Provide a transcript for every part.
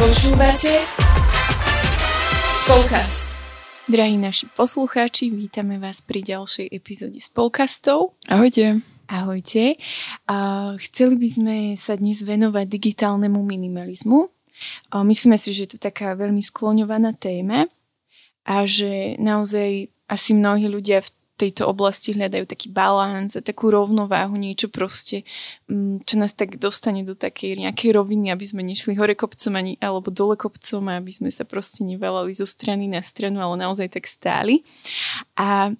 Počúvate Spolkast. Drahí naši poslucháči, vítame vás pri ďalšej epizóde Spolkastov. Ahojte. Ahojte. A chceli by sme sa dnes venovať digitálnemu minimalizmu. A myslíme si, že je to taká veľmi skloňovaná téma a že naozaj asi mnohí ľudia v tejto oblasti hľadajú taký balans a takú rovnováhu, niečo proste, mm, čo nás tak dostane do takej nejakej roviny, aby sme nešli hore kopcom ani, alebo dole kopcom aby sme sa proste nevalali zo strany na stranu, ale naozaj tak stáli. A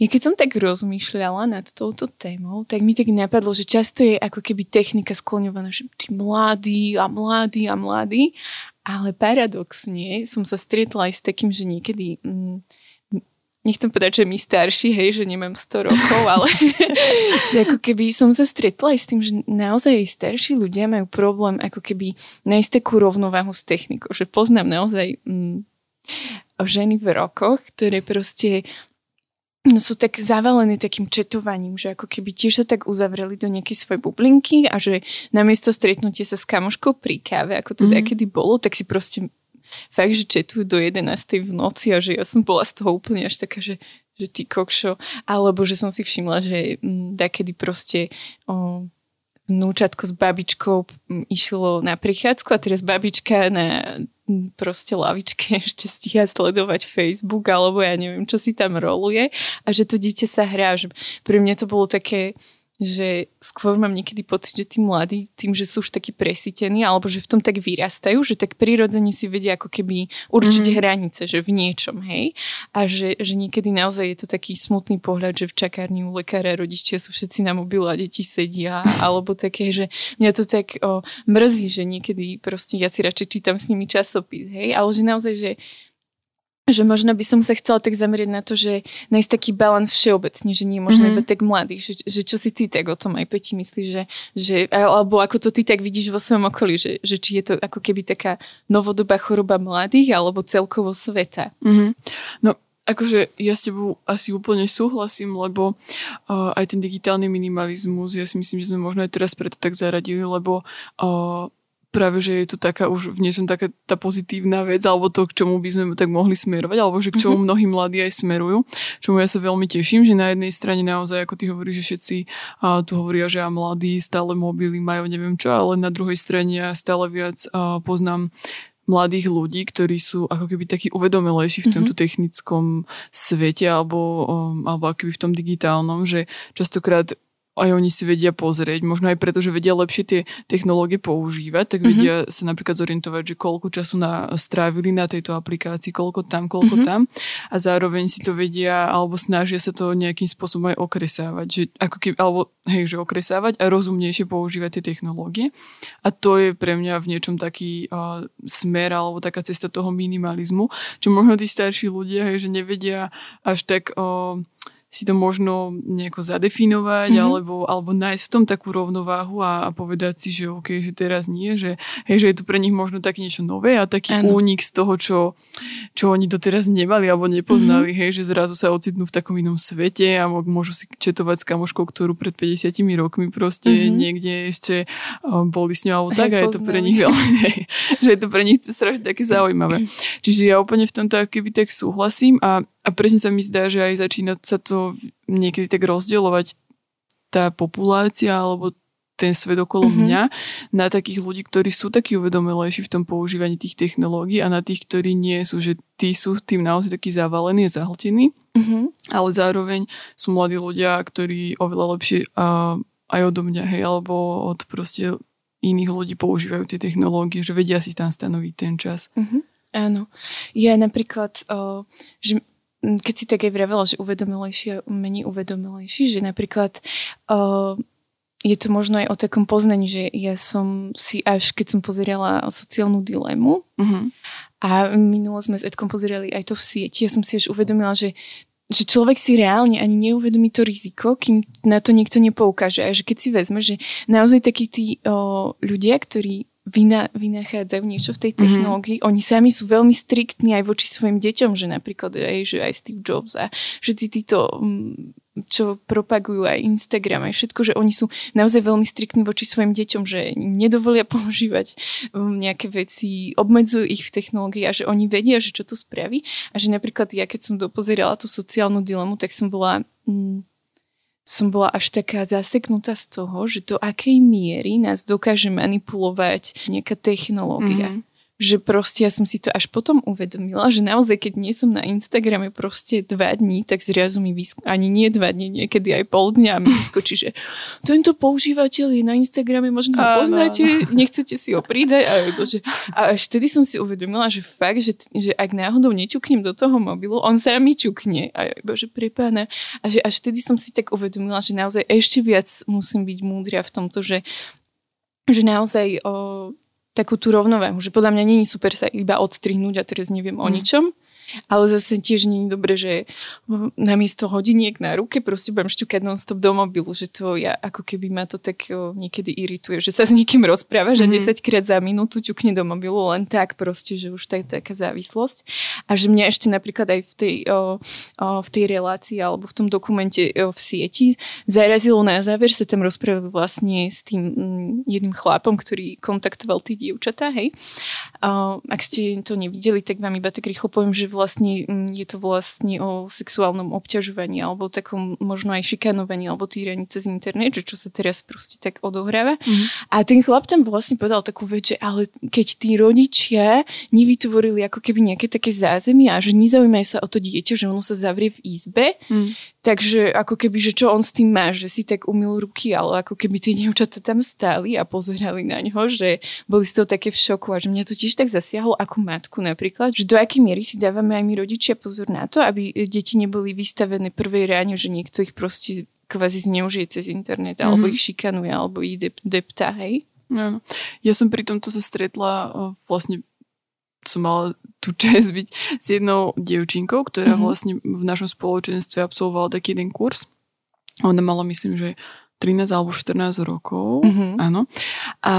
ja keď som tak rozmýšľala nad touto témou, tak mi tak napadlo, že často je ako keby technika skloňovaná, že tí mladí a mladí a mladí, ale paradoxne som sa stretla aj s takým, že niekedy mm, nechcem povedať, že my starší, hej, že nemám 100 rokov, ale že ako keby som sa stretla aj s tým, že naozaj aj starší ľudia majú problém ako keby nájsť takú rovnováhu s technikou, že poznám naozaj mm, ženy v rokoch, ktoré proste sú tak zavalené takým četovaním, že ako keby tiež sa tak uzavreli do nejakej svojej bublinky a že namiesto stretnutia sa s kamoškou pri káve, ako to mm. kedy bolo, tak si proste fakt, že četujú do 11. v noci a že ja som bola z toho úplne až taká, že, že ty kokšo, alebo že som si všimla, že m, mm, proste o, vnúčatko s babičkou m, išlo na prichádzku a teraz babička na m, proste lavičke ešte stíha sledovať Facebook alebo ja neviem, čo si tam roluje a že to dieťa sa hrá. Že pre mňa to bolo také že skôr mám niekedy pocit, že tí mladí tým, že sú už takí presítení alebo že v tom tak vyrastajú, že tak prirodzene si vedia ako keby určiť mm-hmm. hranice, že v niečom, hej. A že, že niekedy naozaj je to taký smutný pohľad, že v čakárni u lekára rodičia sú všetci na mobilu a deti sedia, alebo také, že mňa to tak o, mrzí, že niekedy proste ja si radšej čítam s nimi časopis, hej. Ale že naozaj, že že možno by som sa chcela tak zamerať na to, že nájsť taký balans všeobecne, že nie je možno mm-hmm. iba tak mladých, že, že čo si ty tak o tom aj Peti myslíš, že, že, alebo ako to ty tak vidíš vo svojom okolí, že, že či je to ako keby taká novodobá choroba mladých alebo celkovo sveta. Mm-hmm. No akože ja s tebou asi úplne súhlasím, lebo uh, aj ten digitálny minimalizmus, ja si myslím, že sme možno aj teraz preto tak zaradili, lebo uh, práve, že je to taká už v niečom taká tá pozitívna vec, alebo to, k čomu by sme tak mohli smerovať, alebo že k čomu mm-hmm. mnohí mladí aj smerujú, čomu ja sa veľmi teším, že na jednej strane naozaj, ako ty hovoríš, že všetci a, tu hovoria, že a mladí stále mobily majú neviem čo, ale na druhej strane ja stále viac a, poznám mladých ľudí, ktorí sú ako keby takí uvedomelejší v mhm. tomto technickom svete alebo, um, alebo akoby v tom digitálnom, že častokrát aj oni si vedia pozrieť, možno aj preto, že vedia lepšie tie technológie používať, tak vedia mm-hmm. sa napríklad zorientovať, že koľko času na, strávili na tejto aplikácii, koľko tam, koľko mm-hmm. tam a zároveň si to vedia alebo snažia sa to nejakým spôsobom aj okresávať, že ako keby, alebo hej, že okresávať a rozumnejšie používať tie technológie a to je pre mňa v niečom taký uh, smer alebo taká cesta toho minimalizmu, čo možno tí starší ľudia, hej, že nevedia až tak uh, si to možno nejako zadefinovať mm-hmm. alebo, alebo nájsť v tom takú rovnováhu a, a povedať si, že OK, že teraz nie, že, hej, že je to pre nich možno také niečo nové a taký ano. únik z toho, čo, čo oni doteraz nemali alebo nepoznali, mm-hmm. hej, že zrazu sa ocitnú v takom inom svete a môžu si četovať s kamoškou, ktorú pred 50 rokmi proste mm-hmm. niekde ešte boli s ňou alebo tak a je to pre nich veľmi, hej, že je to pre nich strašne také zaujímavé. Čiže ja úplne v tomto keby tak súhlasím a a presne sa mi zdá, že aj začína sa to niekedy tak rozdielovať tá populácia alebo ten svet okolo mm-hmm. mňa na takých ľudí, ktorí sú takí uvedomelejší v tom používaní tých technológií a na tých, ktorí nie sú, že tí sú tým naozaj takí zavalení a zahltení, mm-hmm. ale zároveň sú mladí ľudia, ktorí oveľa lepšie uh, aj odo mňa, hej, alebo od proste iných ľudí používajú tie technológie, že vedia si tam stanoviť ten čas. Mm-hmm. Áno. Ja napríklad, uh, že keď si tak aj vravela, že uvedomilejší a menej uvedomilejší, že napríklad uh, je to možno aj o takom poznaní, že ja som si až keď som pozerala sociálnu dilemu uh-huh. a minulo sme s Edkom pozerali aj to v sieti, ja som si až uvedomila, že že človek si reálne ani neuvedomí to riziko, kým na to niekto nepoukáže. A že keď si vezme, že naozaj takí tí o, ľudia, ktorí vyna, vynachádzajú niečo v tej mhm. technológii. Mm-hmm. Oni sami sú veľmi striktní aj voči svojim deťom, že napríklad aj, že aj Steve Jobs a všetci títo mm, čo propagujú aj Instagram, aj všetko, že oni sú naozaj veľmi striktní voči svojim deťom, že nedovolia používať um, nejaké veci, obmedzujú ich v technológii a že oni vedia, že čo to spraví a že napríklad ja, keď som dopozerala tú sociálnu dilemu, tak som bola... Mm, som bola až taká zaseknutá z toho, že do akej miery nás dokáže manipulovať nejaká technológia. Mm-hmm že proste ja som si to až potom uvedomila, že naozaj, keď nie som na Instagrame proste dva dní, tak zrazu mi vysk- ani nie dva dní, niekedy aj pol dňa mi vyskočí, že tento používateľ je na Instagrame, možno ho poznáte, nechcete si ho pridať. A, bože. a až vtedy som si uvedomila, že fakt, že, že ak náhodou neťuknem do toho mobilu, on sa mi ťukne. A bože, prepána. A že až vtedy som si tak uvedomila, že naozaj ešte viac musím byť múdria v tomto, že že naozaj o, takú tú rovnováhu, že podľa mňa není super sa iba odstrihnúť a teraz neviem mm. o ničom, ale zase tiež nie je dobre, že namiesto hodiniek na ruke proste budem šťukať non-stop do mobilu, že to ja ako keby ma to tak o, niekedy irituje, že sa s niekým rozpráva, že mm-hmm. 10 krát za minútu ťukne do mobilu len tak proste, že už to je taká závislosť. A že mňa ešte napríklad aj v tej, o, o, v tej relácii alebo v tom dokumente o, v sieti zarazilo na záver sa tam rozprávali vlastne s tým mm, jedným chlapom, ktorý kontaktoval tí dievčatá, hej. Ak ste to nevideli, tak vám iba tak rýchlo poviem, že vlastne mm, je to vlastne o sexuálnom obťažovaní alebo takom možno aj šikanovaní alebo týraní cez internet, že čo sa teraz proste tak odohráva. Mm-hmm. A ten chlap tam vlastne povedal takú vec, že ale keď tí rodičia nevytvorili ako keby nejaké také zázemie a že nezaujímajú sa o to dieťa, že ono sa zavrie v izbe, mm. Takže ako keby, že čo on s tým má, že si tak umil ruky, ale ako keby tie dievčatá tam stáli a pozerali na ňo, že boli z toho také v šoku a že mňa to tiež tak zasiahlo ako matku napríklad, že do akej miery si dávame aj my rodičia pozor na to, aby deti neboli vystavené prvej ráne, že niekto ich proste kvázi zneužije cez internet, alebo mm-hmm. ich šikanuje, alebo ich dep- depta, hej? Ja, ja som pri tomto sa stretla vlastne som mala tú čest byť s jednou dievčinkou, ktorá mm-hmm. vlastne v našom spoločenstve absolvovala taký jeden kurz. Ona mala, myslím, že 13 alebo 14 rokov. Mm-hmm. Áno. A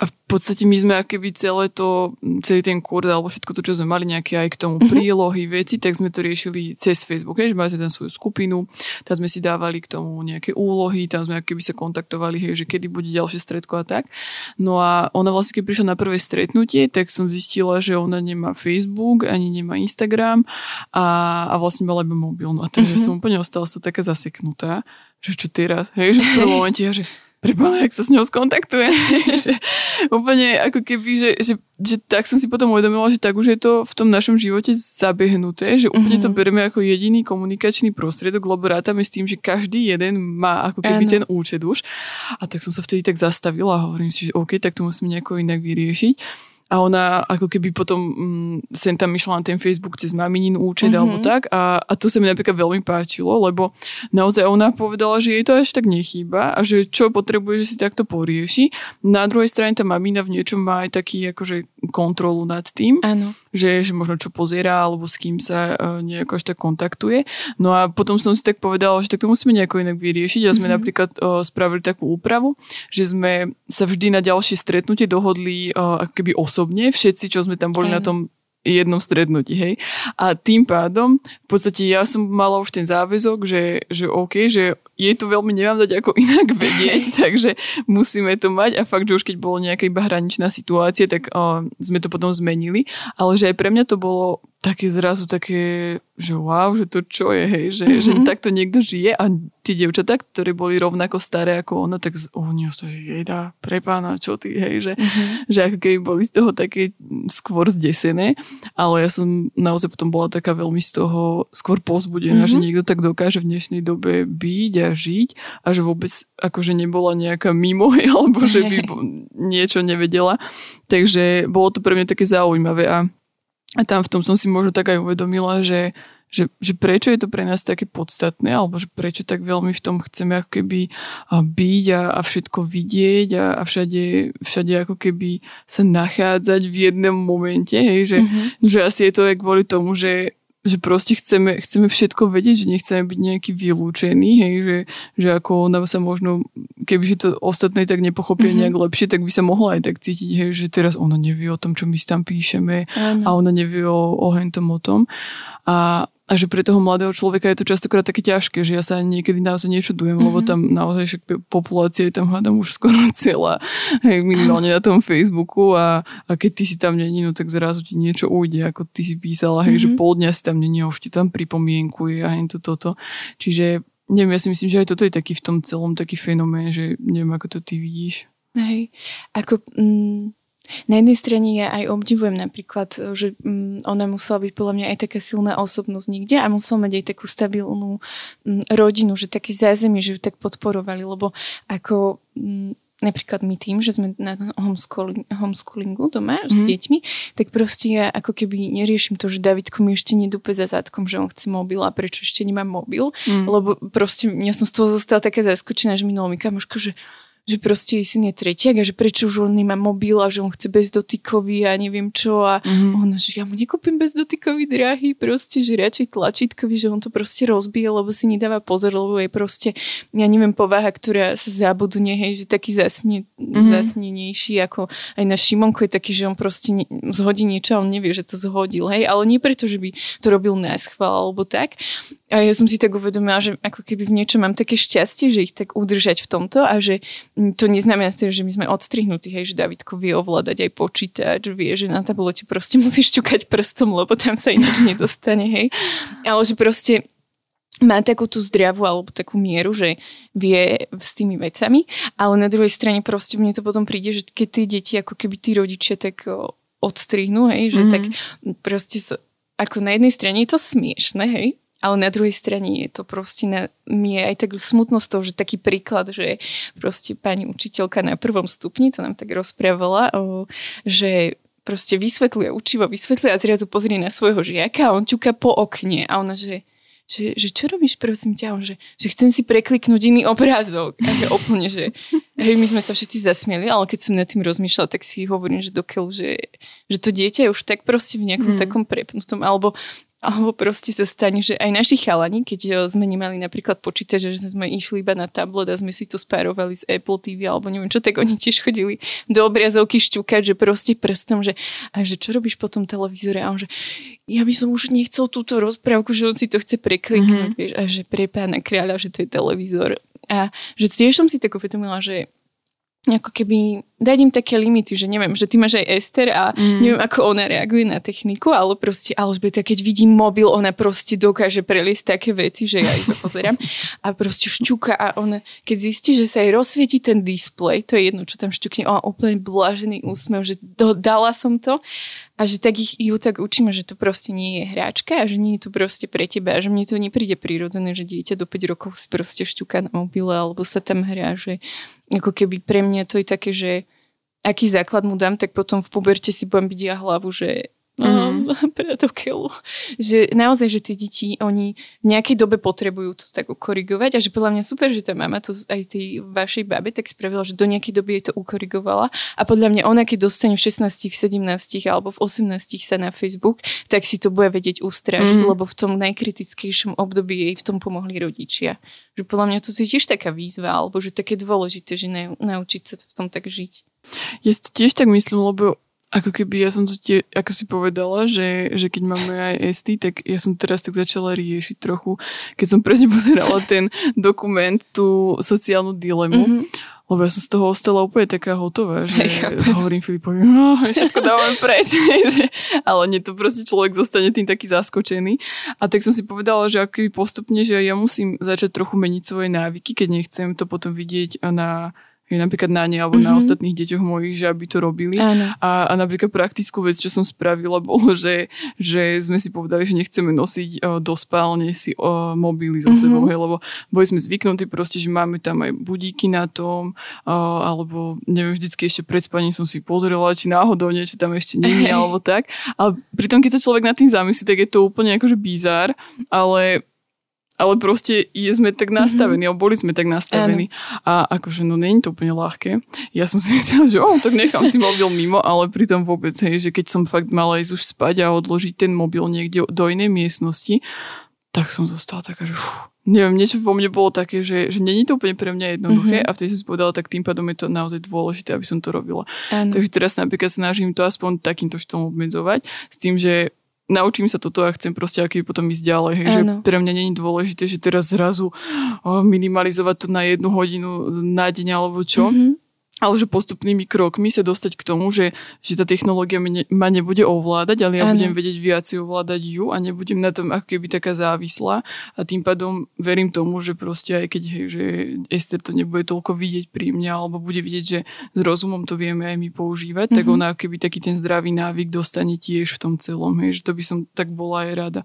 a v podstate my sme akéby celé to, celý ten kurz alebo všetko to, čo sme mali nejaké aj k tomu mm-hmm. prílohy, veci, tak sme to riešili cez Facebook, hej, že máte tam svoju skupinu, tam sme si dávali k tomu nejaké úlohy, tam sme akéby sa kontaktovali, hej, že kedy bude ďalšie stretko a tak. No a ona vlastne, keď prišla na prvé stretnutie, tak som zistila, že ona nemá Facebook, ani nemá Instagram a, a vlastne mala iba mobil. No a takže mm-hmm. som úplne ostala som taká zaseknutá, že čo teraz, hej, že v prvom momente ja, že preboha, jak sa s ňou skontaktuje. že úplne ako keby, že, že, že, tak som si potom uvedomila, že tak už je to v tom našom živote zabehnuté, že úplne mm-hmm. to bereme ako jediný komunikačný prostriedok, lebo rátame s tým, že každý jeden má ako keby ano. ten účet už. A tak som sa vtedy tak zastavila a hovorím si, že OK, tak to musíme nejako inak vyriešiť a ona ako keby potom mm, sem tam išla na ten Facebook cez maminin účet mm-hmm. alebo tak a, a to sa mi napríklad veľmi páčilo, lebo naozaj ona povedala, že jej to až tak nechýba a že čo potrebuje, že si takto porieši. Na druhej strane tá mamina v niečom má aj taký akože kontrolu nad tým, Áno. Že, že možno čo pozera alebo s kým sa uh, nejako až tak kontaktuje. No a potom som si tak povedala, že tak to musíme nejako inak vyriešiť a sme mm-hmm. napríklad uh, spravili takú úpravu, že sme sa vždy na ďalšie stretnutie dohodli uh, keby osobne, všetci, čo sme tam boli Aj. na tom jednom strednutí, hej. A tým pádom, v podstate ja som mala už ten záväzok, že, že OK, že jej to veľmi nemám dať ako inak vedieť, takže musíme to mať a fakt, že už keď bolo nejaká iba hraničná situácia, tak uh, sme to potom zmenili, ale že aj pre mňa to bolo také zrazu také, že wow, že to čo je, hej, že, mm-hmm. že takto niekto žije a tie devčatá, ktoré boli rovnako staré ako ona, tak oni to, že jej dá, prepána, čo ty, hej, že, mm-hmm. že ako keby boli z toho také skôr zdesené, ale ja som naozaj potom bola taká veľmi z toho skôr pozbudená, mm-hmm. že niekto tak dokáže v dnešnej dobe byť a žiť a že vôbec akože nebola nejaká mimo, alebo že by niečo nevedela, takže bolo to pre mňa také zaujímavé a a tam v tom som si možno tak aj uvedomila, že, že, že prečo je to pre nás také podstatné, alebo že prečo tak veľmi v tom chceme ako keby byť a, a všetko vidieť a, a všade, všade ako keby sa nachádzať v jednom momente, hej, že, mm-hmm. že asi je to aj kvôli tomu, že že proste chceme, chceme všetko vedieť, že nechceme byť nejaký vylúčený, hej, že, že ako ona sa možno, kebyže to ostatné tak nepochopia mm-hmm. nejak lepšie, tak by sa mohla aj tak cítiť, hej, že teraz ona nevie o tom, čo my tam píšeme Ano. a ona nevie o, o hentom o tom. A, a že pre toho mladého človeka je to častokrát také ťažké, že ja sa niekedy naozaj nečudujem, mm-hmm. lebo mhm. tam naozaj však populácia je tam hádam už skoro celá, hej, minimálne na tom Facebooku a, a keď ty si tam není, no tak zrazu ti niečo ujde, ako ty si písala, hej, mm-hmm. že pol dňa si tam není už ti tam pripomienkuje a to toto. Čiže neviem, ja si myslím, že aj toto je taký v tom celom taký fenomén, že neviem, ako to ty vidíš. Hej, ako... Mm na jednej strane ja aj obdivujem napríklad, že mm, ona musela byť podľa mňa aj taká silná osobnosť niekde a musela mať aj takú stabilnú mm, rodinu, že také zázemie, že ju tak podporovali, lebo ako mm, napríklad my tým, že sme na homeschooling, homeschoolingu doma mm. s mhm. deťmi, tak proste ja ako keby neriešim to, že Davidko mi ešte nedúpe za zadkom, že on chce mobil a prečo ešte nemá mobil, mm. lebo proste ja som z toho zostala taká zaskočená, že mi kamoška, že že proste jej syn je tretiak a že prečo už on nemá mobil a že on chce bezdotykový a neviem čo a mm-hmm. ona, že ja mu nekúpim bezdotykový drahý, proste, že radšej tlačítkový, že on to proste rozbije, lebo si nedáva pozor, lebo je proste, ja neviem, povaha, ktorá sa zabudne, hej, že taký zasne, mm-hmm. zasnenejší, ako aj na Šimonku je taký, že on proste ne, zhodí niečo a on nevie, že to zhodil, hej, ale nie preto, že by to robil na schvál alebo tak. A ja som si tak uvedomila, že ako keby v niečom mám také šťastie, že ich tak udržať v tomto a že to neznamená teda, že my sme odstrihnutí, hej, že Davidko vie ovládať aj počítač, vie, že na tablete proste musíš ťukať prstom, lebo tam sa ináč nedostane, hej. Ale že proste má takú tú zdravú alebo takú mieru, že vie s tými vecami, ale na druhej strane proste mne to potom príde, že keď tie deti ako keby tí rodičia tak odstrihnú, hej, že mm-hmm. tak proste sa, ako na jednej strane je to smiešne, hej, ale na druhej strane je to proste na, mi je aj tak smutno z toho, že taký príklad, že proste pani učiteľka na prvom stupni, to nám tak rozprávala, o, že proste vysvetľuje, učivo vysvetľuje a zrazu pozrie na svojho žiaka a on ťuka po okne a ona, že že, že čo robíš prosím ťa? On, že, že chcem si prekliknúť iný obrázok. A že úplne, že hej, my sme sa všetci zasmieli, ale keď som nad tým rozmýšľala, tak si hovorím, že dokiaľ, že, že to dieťa je už tak proste v nejakom mm. takom prepnutom, alebo alebo proste sa stane, že aj naši chalani, keď eh, sme nemali napríklad počítač, že sme išli iba na tablet a sme si to spárovali z Apple TV alebo neviem čo, tak oni tiež chodili do obrazovky šťukať, že proste prstom, že, a že čo robíš po tom televízore? A on že ja by som už nechcel túto rozprávku, že on si to chce prekliknúť, mm-hmm. vieš, a že pre pána kráľa, že to je televízor. A že tiež som si tak uvedomila, že ako keby dať im také limity, že neviem, že ty máš aj Ester a mm. neviem, ako ona reaguje na techniku, ale proste Alžbeta, keď vidí mobil, ona proste dokáže preliesť také veci, že ja iba pozerám a proste šťuka a ona, keď zistí, že sa jej rozsvieti ten displej, to je jedno, čo tam šťukne, ona úplne blažený úsmev, že dodala som to a že tak ich ju tak učíme, že to proste nie je hráčka a že nie je to proste pre teba. A že mne to nepríde prirodzené, že dieťa do 5 rokov si proste šťuka na mobile alebo sa tam hrá, že ako keby pre mňa to je také, že aký základ mu dám, tak potom v puberte si budem byť ja hlavu, že mm-hmm. predokeľu. Že naozaj, že tie deti, oni v nejakej dobe potrebujú to tak ukorigovať a že podľa mňa super, že tá mama to aj tej vašej babe tak spravila, že do nejakej doby jej to ukorigovala a podľa mňa ona, keď dostane v 16, 17 alebo v 18 sa na Facebook, tak si to bude vedieť ustrážiť, mm-hmm. lebo v tom najkritickejšom období jej v tom pomohli rodičia. Že podľa mňa to je tiež taká výzva, alebo že také dôležité, že naučiť sa v tom tak žiť. Ja si tiež tak myslím, lebo ako keby ja som to tie, ako si povedala, že, že keď máme aj ST, tak ja som teraz tak začala riešiť trochu, keď som presne pozerala ten dokument, tú sociálnu dilemu, mm-hmm. lebo ja som z toho ostala úplne taká hotová, že ja, hovorím Filipovi, no, všetko dávame preč, že, ale nie to proste človek zostane tým taký zaskočený. A tak som si povedala, že ako postupne, že ja musím začať trochu meniť svoje návyky, keď nechcem to potom vidieť na napríklad na ne alebo mm-hmm. na mhm. ostatných deťoch mojich, že aby to robili. A, a napríklad praktickú vec, čo som spravila, bolo, že, že sme si povedali, že nechceme nosiť o, do spálne si o, mobily so mm-hmm. sebou, hej, lebo boli sme zvyknutí proste, že máme tam aj budíky na tom, o, alebo neviem, vždycky ešte pred spaním som si pozrela, či náhodou niečo tam ešte není, alebo tak. Ale pritom, keď sa človek nad tým zamyslí, tak je to úplne akože bizár, ale ale proste je, sme tak nastavení, mm-hmm. boli sme tak nastavení. Ano. A akože, no není to úplne ľahké. Ja som si myslela, že oh, tak nechám si mobil mimo, ale pritom vôbec, hej, že keď som fakt mala ísť už spať a odložiť ten mobil niekde do inej miestnosti, tak som zostala taká, že uf, neviem, niečo vo mne bolo také, že, že není to úplne pre mňa jednoduché mm-hmm. a vtedy som si povedala, tak tým pádom je to naozaj dôležité, aby som to robila. Ano. Takže teraz napríklad snažím to aspoň takýmto štýlom obmedzovať, s tým, že naučím sa toto a chcem proste aký potom ísť ďalej. Hej, že pre mňa není dôležité, že teraz zrazu oh, minimalizovať to na jednu hodinu na deň alebo čo. Mm-hmm ale že postupnými krokmi sa dostať k tomu, že, že tá technológia ma nebude ovládať, ale ja ano. budem vedieť viac ovládať ju a nebudem na tom ako keby taká závislá a tým pádom verím tomu, že proste aj keď hej, že Ester to nebude toľko vidieť pri mne alebo bude vidieť, že s rozumom to vieme aj my používať, mm-hmm. tak mhm. ona keby taký ten zdravý návyk dostane tiež v tom celom, hej, že to by som tak bola aj rada.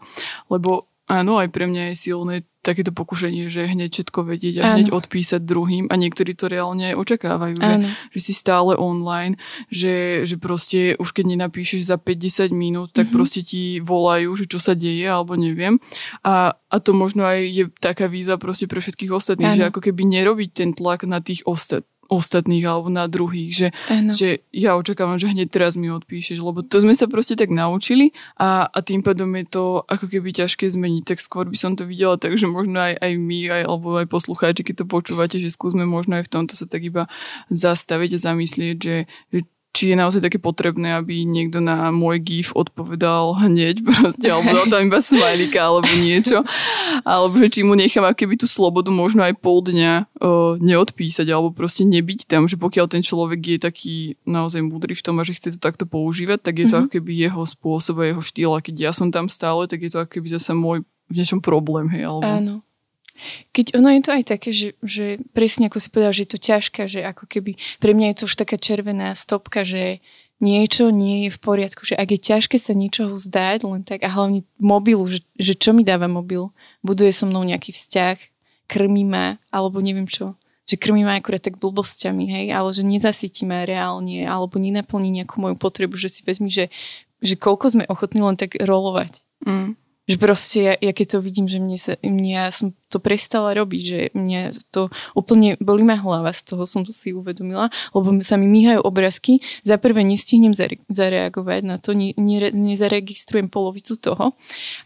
Lebo áno, aj pre mňa je silné takéto pokušenie, že hneď všetko vedieť a ano. hneď odpísať druhým a niektorí to reálne aj očakávajú, že, že si stále online, že, že proste už keď nenapíšeš za 50 minút, tak mm-hmm. proste ti volajú, že čo sa deje alebo neviem a, a to možno aj je taká víza proste pre všetkých ostatných, ano. že ako keby nerobiť ten tlak na tých ostatných ostatných alebo na druhých, že, že ja očakávam, že hneď teraz mi odpíšeš, lebo to sme sa proste tak naučili a, a tým pádom je to ako keby ťažké zmeniť, tak skôr by som to videla tak, že možno aj, aj my, aj, alebo aj poslucháči, keď to počúvate, že skúsme možno aj v tomto sa tak iba zastaviť a zamyslieť, že, že či je naozaj také potrebné, aby niekto na môj gif odpovedal hneď proste, alebo dal tam iba smajlika alebo niečo. Alebo že či mu nechám keby tú slobodu možno aj pol dňa uh, neodpísať alebo proste nebyť tam, že pokiaľ ten človek je taký naozaj múdry v tom a že chce to takto používať, tak je to mm-hmm. keby jeho spôsob a jeho štýl a keď ja som tam stále, tak je to keby zase môj v niečom problém, hej, alebo... Áno. Keď ono je to aj také, že, že presne ako si povedal, že je to ťažké, že ako keby pre mňa je to už taká červená stopka, že niečo nie je v poriadku, že ak je ťažké sa niečoho zdať, len tak a hlavne mobilu, že, že čo mi dáva mobil, buduje so mnou nejaký vzťah, krmí ma, alebo neviem čo, že krmí ma akurát tak blbosťami, hej, ale že nezasytí ma reálne, alebo nenaplní nejakú moju potrebu, že si vezmi, že, že koľko sme ochotní len tak rolovať. Mm že proste ja, ja keď to vidím, že mne, sa, mne ja som to prestala robiť, že mne to úplne boli ma hlava, z toho som si uvedomila, lebo sa mi míhajú obrázky, za prvé nestihnem zare, zareagovať na to, ne, ne, polovicu toho.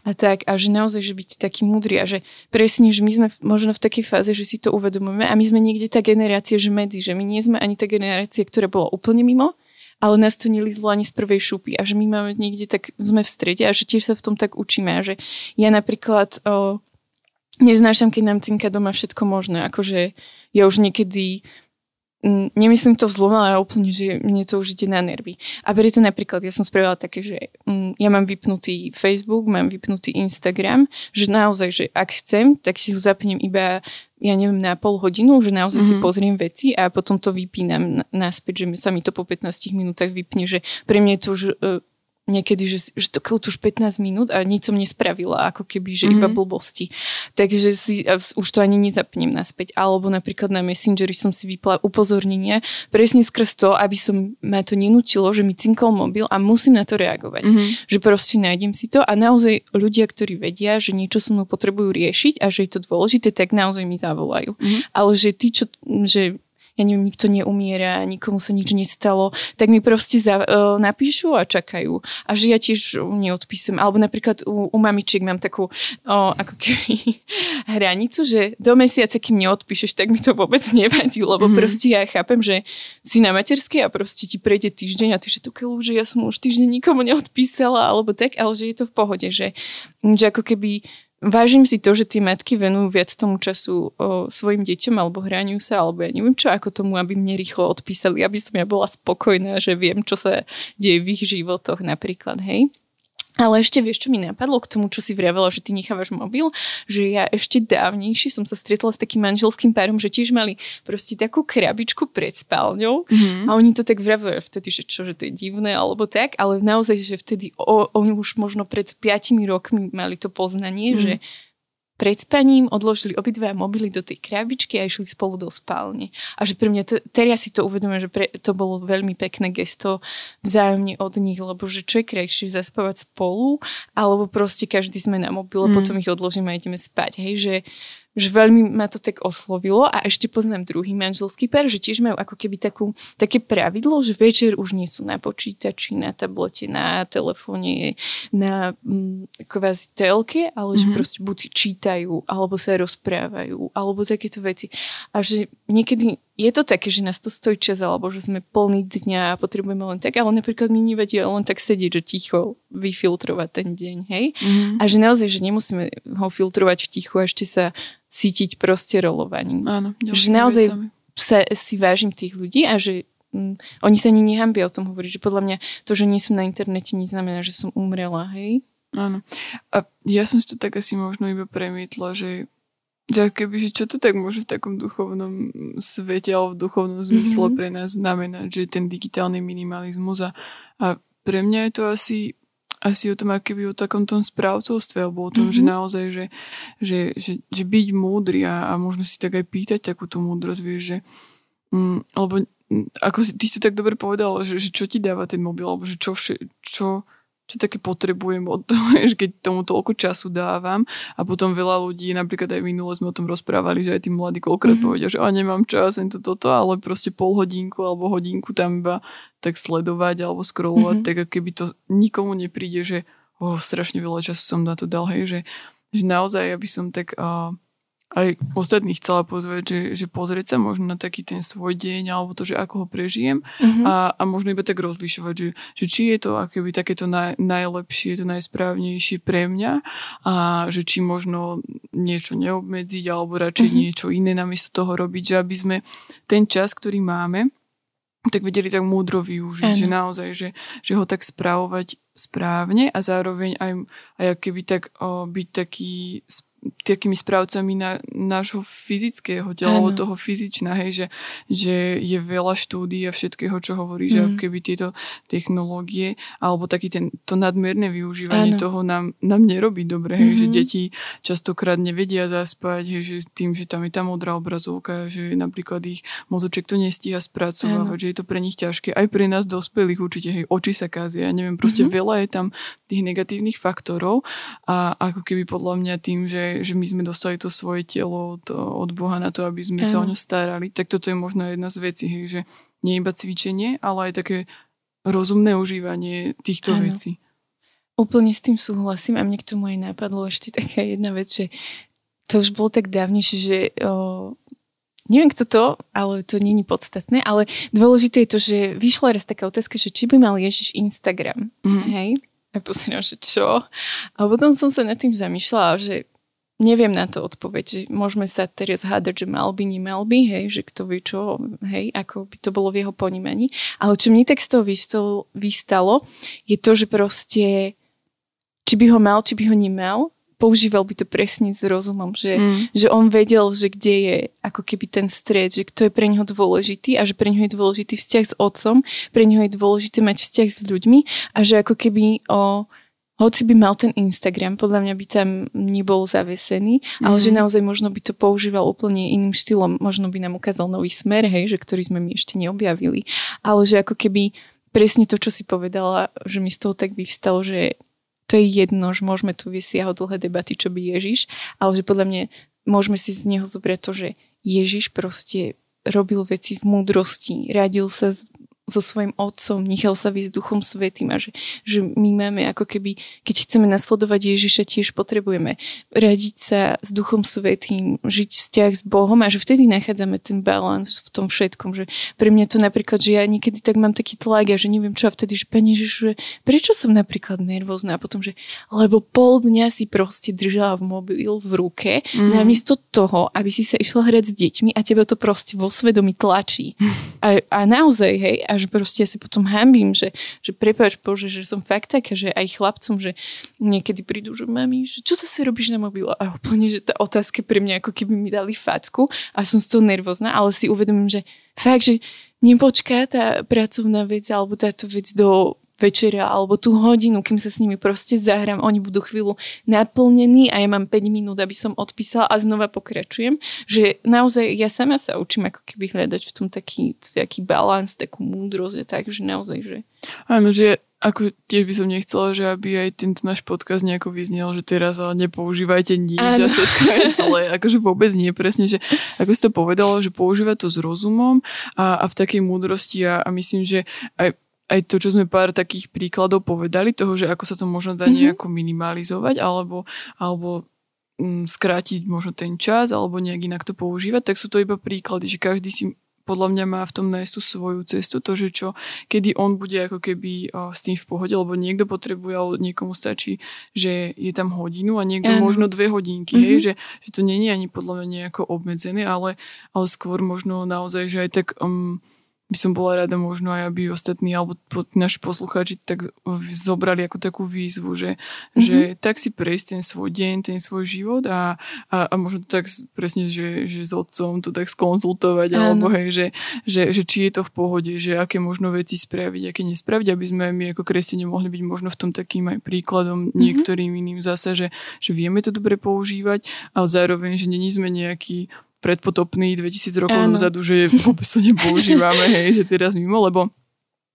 A tak, a že naozaj, že byť taký múdry a že presne, že my sme možno v takej fáze, že si to uvedomujeme a my sme niekde tá generácia, že medzi, že my nie sme ani tá generácia, ktorá bola úplne mimo, ale nás to nelizlo ani z prvej šupy. A že my máme niekde tak, sme v strede a že tiež sa v tom tak učíme. A že ja napríklad o, neznášam, keď nám cinka doma všetko možné, akože ja už niekedy nemyslím to vzlom, ale úplne, že mne to už ide na nervy. A preto napríklad ja som spravila také, že ja mám vypnutý Facebook, mám vypnutý Instagram, že naozaj, že ak chcem, tak si ho zapnem iba ja neviem, na pol hodinu, že naozaj mm-hmm. si mhm. pozriem veci a potom to vypínam naspäť, že sa mi to po 15 minútach vypne, že pre mňa je to už uh, niekedy, že, že to už 15 minút a nič som nespravila, ako keby, že mm-hmm. iba mhm. blbosti. Takže si už to ani nezapnem naspäť. Alebo napríklad na Messengeri som si vypla upozornenia presne skrz to, aby som ma to nenutilo, že mi cinkol mobil a musím na to reagovať. Mm-hmm. Že proste nájdem si to a naozaj ľudia, ktorí vedia, že niečo so mnou potrebujú riešiť a že je to dôležité, tak naozaj mi zavolajú. Mm-hmm. Ale že tí, čo, že ja neviem, nikto neumiera, nikomu sa nič nestalo, tak mi proste za, uh, napíšu a čakajú. A že ja tiež neodpísujem. Alebo napríklad u, u mamičiek mám takú uh, ako keby hranicu, že do mesiaca, kým neodpíšeš, tak mi to vôbec nevadí, lebo mm-hmm. proste ja chápem, že si na materskej a proste ti prejde týždeň a ty, že tu keľu, že ja som už týždeň nikomu neodpísala, alebo tak, ale že je to v pohode, že, že ako keby vážim si to, že tie matky venujú viac tomu času o, svojim deťom alebo hraniu sa, alebo ja neviem čo, ako tomu, aby mne rýchlo odpísali, aby som ja bola spokojná, že viem, čo sa deje v ich životoch napríklad, hej. Ale ešte vieš, čo mi napadlo k tomu, čo si vravela, že ty nechávaš mobil, že ja ešte dávnejšie som sa stretla s takým manželským párom, že tiež mali proste takú krabičku pred spálňou mm-hmm. a oni to tak vraveli vtedy, že čo, že to je divné alebo tak, ale naozaj, že vtedy o, oni už možno pred 5 rokmi mali to poznanie, mm-hmm. že pred spaním odložili obidva mobily do tej krabičky a išli spolu do spálne. A že pre mňa, t- teraz si to uvedomujem, že pre, to bolo veľmi pekné gesto vzájomne od nich, lebo že čo je krajšie zaspávať spolu, alebo proste každý sme na mobile, mm. potom ich odložíme a ideme spať. Hej, že že veľmi ma to tak oslovilo a ešte poznám druhý manželský pár, že tiež majú ako keby takú, také pravidlo, že večer už nie sú na počítači, na tablete, na telefóne, na mm, kvázi telke, ale mm-hmm. že mhm. proste buď čítajú, alebo sa rozprávajú, alebo takéto veci. A že niekedy je to také, že nás to stojí čas, alebo že sme plný dňa a potrebujeme len tak, ale napríklad mi nevadí len tak sedieť, že ticho vyfiltrovať ten deň, hej? Mm-hmm. A že naozaj, že nemusíme ho filtrovať v tichu a ešte sa cítiť proste rolovaním. Áno, že naozaj sa, si vážim tých ľudí a že mm, oni sa ani nehambia o tom hovoriť, že podľa mňa to, že nie som na internete, neznamená, že som umrela, hej? Áno. A ja som si to tak asi možno iba premietla, že že keby, že čo to tak môže v takom duchovnom svete alebo v duchovnom zmysle mm-hmm. pre nás znamenať, že ten digitálny minimalizmus a, a pre mňa je to asi asi o tom, keby o takom tom správcovstve, alebo o tom, mm-hmm. že naozaj, že, že, že, že byť múdry a, a možno si tak aj pýtať takúto múdrosť, vieš, že mm, alebo mm, ako si, ty si to tak dobre povedal, že, že čo ti dáva ten mobil, alebo že čo, vše, čo, čo také potrebujem od toho, že keď tomu toľko času dávam a potom veľa ľudí, napríklad aj minule sme o tom rozprávali, že aj tí mladí koľkrát mm-hmm. povedia, že a nemám čas, to toto, ale proste pol hodinku alebo hodinku tam iba tak sledovať alebo scrollovať, mm-hmm. tak keby to nikomu nepríde, že oh, strašne veľa času som na to dal, hej, že, že naozaj, aby som tak uh, aj ostatných chcela pozvať, že, že pozrieť sa možno na taký ten svoj deň alebo to, že ako ho prežijem mm-hmm. a, a možno iba tak rozlišovať, že, že či je to akoby takéto naj, najlepšie, to najsprávnejšie pre mňa a že či možno niečo neobmedziť alebo radšej mm-hmm. niečo iné namiesto toho robiť, že aby sme ten čas, ktorý máme, tak vedeli tak múdro využiť, ano. že naozaj, že, že ho tak správovať správne a zároveň aj, aj keby tak o, byť taký takými správcami na, nášho fyzického tela, alebo toho fyzična, hej, že, že je veľa štúdí a všetkého, čo hovorí, mm. že keby tieto technológie, alebo taký ten, to nadmerné využívanie ano. toho nám, nám nerobí dobre, hej, mm-hmm. že mhm. deti častokrát nevedia zaspať, hej, že tým, že tam je tá modrá obrazovka, že napríklad ich mozoček to nestíha spracovávať, ano. že je to pre nich ťažké, aj pre nás dospelých určite, hej, oči sa kazia, ja neviem, proste mm-hmm. veľa je tam tých negatívnych faktorov a ako keby podľa mňa tým, že že, my sme dostali to svoje telo od, od Boha na to, aby sme sa o ňo starali, tak toto je možno jedna z vecí, hej, že nie iba cvičenie, ale aj také rozumné užívanie týchto ano. vecí. Úplne s tým súhlasím a mne k tomu aj napadlo ešte taká jedna vec, že to už bolo tak dávnejšie, že o, neviem kto to, ale to není podstatné, ale dôležité je to, že vyšla raz taká otázka, že či by mal Ježiš Instagram, mm. hej? A posledná, že čo? A potom som sa nad tým zamýšľala, že neviem na to odpoveď, že môžeme sa teraz hádať, že mal by, nemal by, hej, že kto vie čo, hej, ako by to bolo v jeho ponímaní. Ale čo mne tak z toho vystalo, vystalo je to, že proste či by ho mal, či by ho nemal, používal by to presne s rozumom, že, mm. že on vedel, že kde je ako keby ten stred, že kto je pre neho dôležitý a že pre neho je dôležitý vzťah s otcom, pre neho je dôležité mať vzťah s ľuďmi a že ako keby o, hoci by mal ten Instagram, podľa mňa by tam nebol zavesený, mm. ale že mhm. naozaj možno by to používal úplne iným štýlom, možno by nám ukázal nový smer, hej, že ktorý sme my ešte neobjavili. Ale že ako keby presne to, čo si povedala, že mi z toho tak vyvstalo, že to je jedno, že môžeme tu vysiať jeho dlhé debaty, čo by Ježiš, ale že podľa mňa môžeme si z neho zobrať to, že Ježiš proste robil veci v múdrosti, radil sa s so svojím otcom, nechal sa výsť duchom svetým a že, že my máme ako keby, keď chceme nasledovať Ježiša, tiež potrebujeme radiť sa s duchom svetým, žiť vzťah s Bohom a že vtedy nachádzame ten balans v tom všetkom, že pre mňa to napríklad, že ja niekedy tak mám taký tlak a že neviem čo a vtedy, že Pane Ježiš, že prečo som napríklad nervózna a potom, že lebo pol dňa si proste držala v mobil v ruke mm. namiesto toho, aby si sa išla hrať s deťmi a tebe to proste vo svedomí tlačí. A, a naozaj, hej, a že proste ja si potom hambím, že, že prepáč Bože, že som fakt taká, že aj chlapcom, že niekedy prídu, že mami, že čo to si robíš na mobile? A úplne, že tá otázka pre mňa ako keby mi dali facku a som z toho nervózna, ale si uvedomím, že fakt, že nepočká tá pracovná vec alebo táto vec do večera alebo tú hodinu, kým sa s nimi proste zahrám, oni budú chvíľu naplnení a ja mám 5 minút, aby som odpísala a znova pokračujem, že naozaj ja sama sa učím ako keby hľadať v tom taký, taký balans, takú múdrosť a tak, že naozaj, že... Áno, že ako tiež by som nechcela, že aby aj tento náš podcast nejako vyznel, že teraz ale nepoužívajte nič ano. a všetko je zlé. Akože vôbec nie, presne, že ako si to povedalo, že používať to s rozumom a, a v takej múdrosti a, a myslím, že aj aj to, čo sme pár takých príkladov povedali, toho, že ako sa to možno dá mm-hmm. nejako minimalizovať, alebo, alebo mm, skrátiť možno ten čas, alebo nejak inak to používať, tak sú to iba príklady, že každý si podľa mňa má v tom nájsť tú svoju cestu, to, že čo, kedy on bude ako keby o, s tým v pohode, lebo niekto potrebuje, alebo niekomu stačí, že je tam hodinu a niekto ano. možno dve hodinky, mm-hmm. hej, že, že to není ani podľa mňa nejako obmedzené, ale, ale skôr možno naozaj, že aj tak um, by som bola rada možno aj, aby ostatní alebo naši poslucháči tak zobrali ako takú výzvu, že, mm-hmm. že tak si prejsť ten svoj deň, ten svoj život a, a, a možno to tak presne, že, že s otcom to tak skonzultovať, Áno. alebo hej, že, že, že či je to v pohode, že aké možno veci spraviť, aké nespraviť, aby sme my ako kresťania mohli byť možno v tom takým aj príkladom mm-hmm. niektorým iným zase, že, že vieme to dobre používať, ale zároveň, že není sme nejaký predpotopný 2000 rokov dozadu, že vôbec to nepoužívame, hej, že teraz mimo, lebo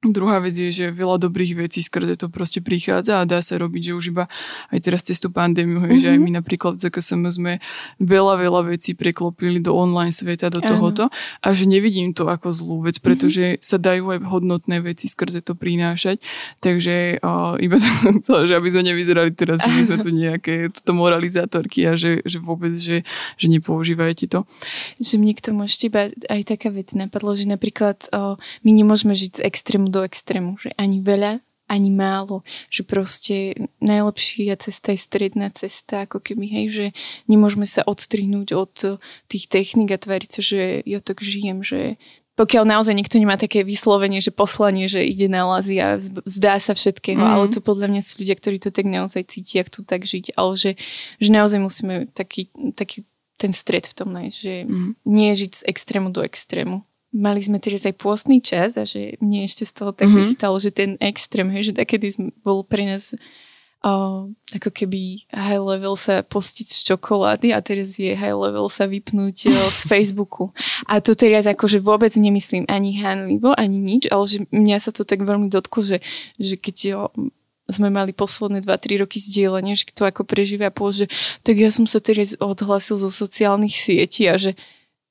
Druhá vec je, že veľa dobrých vecí skrze to proste prichádza a dá sa robiť, že už iba aj teraz cez tú pandémiu, hej, mm-hmm. že aj my napríklad v ZKSM sme veľa, veľa vecí preklopili do online sveta, do tohoto a že nevidím to ako zlú vec, pretože mm-hmm. sa dajú aj hodnotné veci skrze to prinášať, takže uh, iba som chcela, že aby sme nevyzerali teraz, že my sme tu nejaké toto moralizátorky a že, že vôbec, že, že nepoužívajte to. Že mne k tomu ešte iba aj taká vec napadlo, že napríklad uh, my nemôžeme žiť z extrému do extrému, že ani veľa, ani málo, že proste najlepšia cesta je stredná cesta, ako keby, hej, že nemôžeme sa odstrihnúť od tých technik a tváriť sa, že ja tak žijem, že pokiaľ naozaj niekto nemá také vyslovenie, že poslanie, že ide na lazy a zdá sa všetkého, mm. ale to podľa mňa sú ľudia, ktorí to tak naozaj cítia, tu tak žiť, ale že, že naozaj musíme taký, taký ten stred v tom nájsť, že mm. nie žiť z extrému do extrému mali sme teraz aj pôstny čas a že mne ešte z toho tak mm-hmm. vystalo, že ten extrém, hej, že takedy bol pre nás o, ako keby high level sa postiť z čokolády a teraz je high level sa vypnúť z Facebooku. A to teraz akože vôbec nemyslím ani hanlivo, ani nič, ale že mňa sa to tak veľmi dotklo, že, že keď jo, sme mali posledné 2-3 roky zdieľanie, že kto ako prežíva pôl, že tak ja som sa teraz odhlasil zo sociálnych sietí a že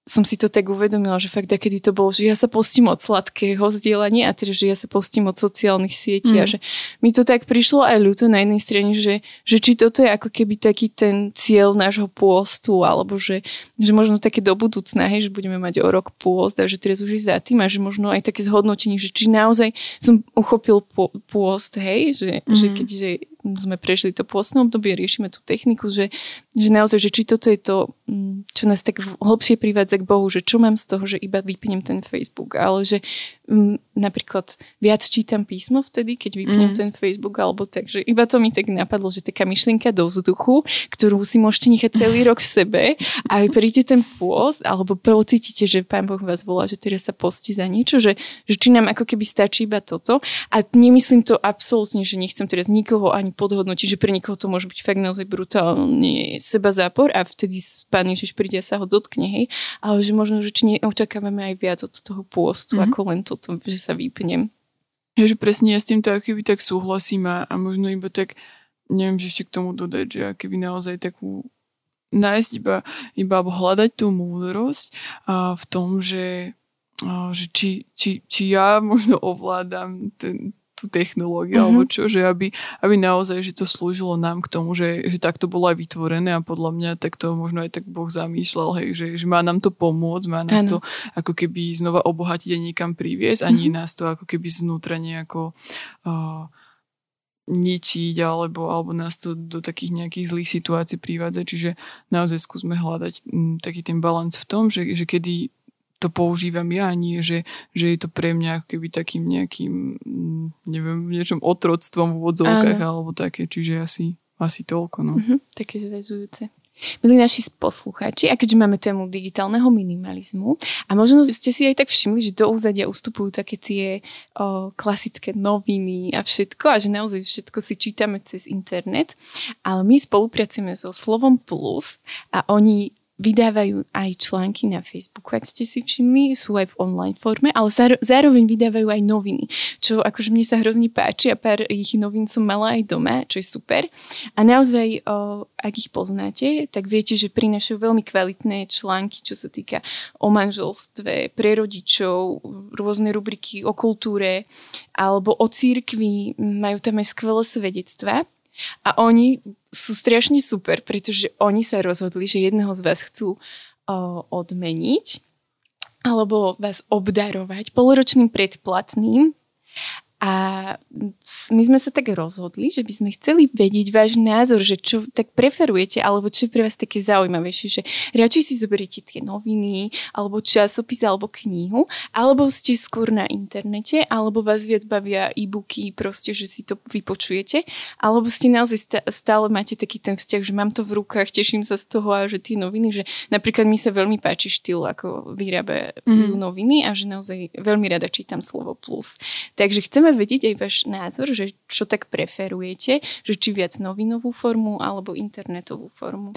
som si to tak uvedomila, že fakt, kedy to bolo, že ja sa postím od sladkého zdieľania a teda, že ja sa postím od sociálnych sietí mm. a že mi to tak prišlo aj ľúto na jednej strane, že, že či toto je ako keby taký ten cieľ nášho pôstu, alebo že, že možno také do budúcna, hej, že budeme mať o rok pôst a že teraz už je za tým a že možno aj také zhodnotenie, že či naozaj som uchopil pôst, hej, že, mm. že keďže sme prešli to pôstne obdobie, riešime tú techniku, že, že naozaj, že či toto je to, mm, čo nás tak hlbšie privádza k Bohu, že čo mám z toho, že iba vypnem ten Facebook, ale že m, napríklad viac čítam písmo vtedy, keď vypnem mm. ten Facebook, alebo tak, že iba to mi tak napadlo, že taká myšlienka do vzduchu, ktorú si môžete nechať celý rok v sebe a príde ten pôst, alebo pocítite, že Pán Boh vás volá, že teraz sa posti za niečo, že, že či nám ako keby stačí iba toto. A nemyslím to absolútne, že nechcem teraz nikoho ani podhodnotiť, že pre niekoho to môže byť fakt naozaj brutálne seba zápor a vtedy Pán Ježiš príde a sa ho dotkne, hej. Ale že možno, že či neočakávame aj viac od toho pôstu, mm-hmm. ako len to toto, že sa vypnem. Ja, že presne ja s týmto akýby tak súhlasím a, a možno iba tak, neviem, že ešte k tomu dodať, že akýby naozaj takú nájsť iba, iba hľadať tú múdrosť a v tom, že, a, že či, či, či ja možno ovládam ten, tú technológiu mm-hmm. alebo čo, že aby, aby naozaj, že to slúžilo nám k tomu, že, že takto bolo aj vytvorené a podľa mňa tak to možno aj tak Boh zamýšľal, hej, že, že má nám to pomôcť, má nás ano. to ako keby znova obohatiť a niekam priviesť a nie mm-hmm. nás to ako keby znútra nejako uh, ničiť alebo, alebo nás to do takých nejakých zlých situácií privádza. Čiže naozaj skúsme hľadať m, taký ten balans v tom, že, že kedy to používam ja, nie že, že je to pre mňa keby takým nejakým, mm, neviem, niečom otroctvom v úvodzovkách alebo také, čiže asi, asi toľko. No. Mm-hmm, také zväzujúce. Milí naši poslucháči, a keďže máme tému digitálneho minimalizmu a možno ste si aj tak všimli, že do úzadia ustupujú také tie o, klasické noviny a všetko a že naozaj všetko si čítame cez internet, ale my spolupracujeme so Slovom Plus a oni vydávajú aj články na Facebooku, ak ste si všimli, sú aj v online forme, ale zároveň vydávajú aj noviny, čo akože mne sa hrozne páči a pár ich novín som mala aj doma, čo je super. A naozaj, o, ak ich poznáte, tak viete, že prinášajú veľmi kvalitné články, čo sa týka o manželstve, pre rodičov, rôzne rubriky o kultúre alebo o církvi, majú tam aj skvelé svedectvá. A oni sú strašne super, pretože oni sa rozhodli, že jedného z vás chcú o, odmeniť alebo vás obdarovať poloročným predplatným a my sme sa tak rozhodli, že by sme chceli vedieť váš názor, že čo tak preferujete, alebo čo je pre vás také zaujímavejšie, že radšej si zoberiete tie noviny, alebo časopis, alebo knihu, alebo ste skôr na internete, alebo vás viac bavia e-booky, proste, že si to vypočujete, alebo ste naozaj stále máte taký ten vzťah, že mám to v rukách, teším sa z toho a že tie noviny, že napríklad mi sa veľmi páči štýl, ako vyrábajú mm. noviny a že naozaj veľmi rada čítam slovo plus. Takže chceme vedieť aj váš názor, že čo tak preferujete, že či viac novinovú formu alebo internetovú formu.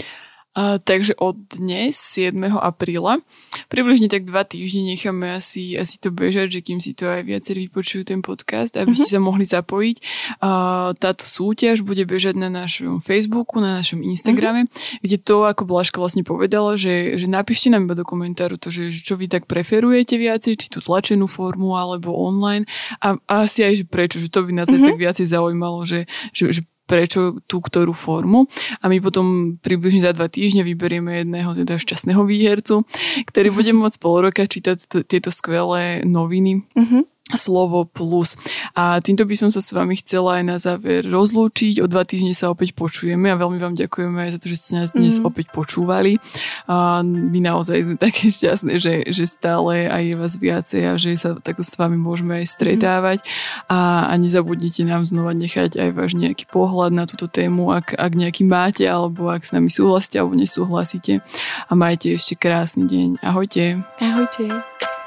A, takže od dnes, 7. apríla, približne tak dva týždne necháme asi, asi to bežať, že kým si to aj viacerí vypočujú ten podcast, aby mm-hmm. ste sa mohli zapojiť. A, táto súťaž bude bežať na našom Facebooku, na našom Instagrame, mm-hmm. kde to, ako Blažka vlastne povedala, že, že napíšte nám iba do komentáru to, že, čo vy tak preferujete viacej, či tú tlačenú formu alebo online a, a asi aj, že prečo, že to by nás mm-hmm. aj mhm. tak viacej zaujímalo, že, že, že prečo tú ktorú formu a my potom približne za dva týždne vyberieme jedného teda šťastného výhercu, ktorý bude môcť pol roka čítať tieto skvelé noviny. Mm-hmm slovo plus. A týmto by som sa s vami chcela aj na záver rozlúčiť. O dva týždne sa opäť počujeme a veľmi vám ďakujeme aj za to, že ste nás dnes mm. opäť počúvali. A my naozaj sme také šťastné, že, že stále aj je vás viacej a že sa takto s vami môžeme aj stretávať. Mm. A, a nezabudnite nám znova nechať aj váš nejaký pohľad na túto tému, ak, ak nejaký máte, alebo ak s nami súhlasíte alebo nesúhlasíte. A majte ešte krásny deň. Ahojte. Ahojte.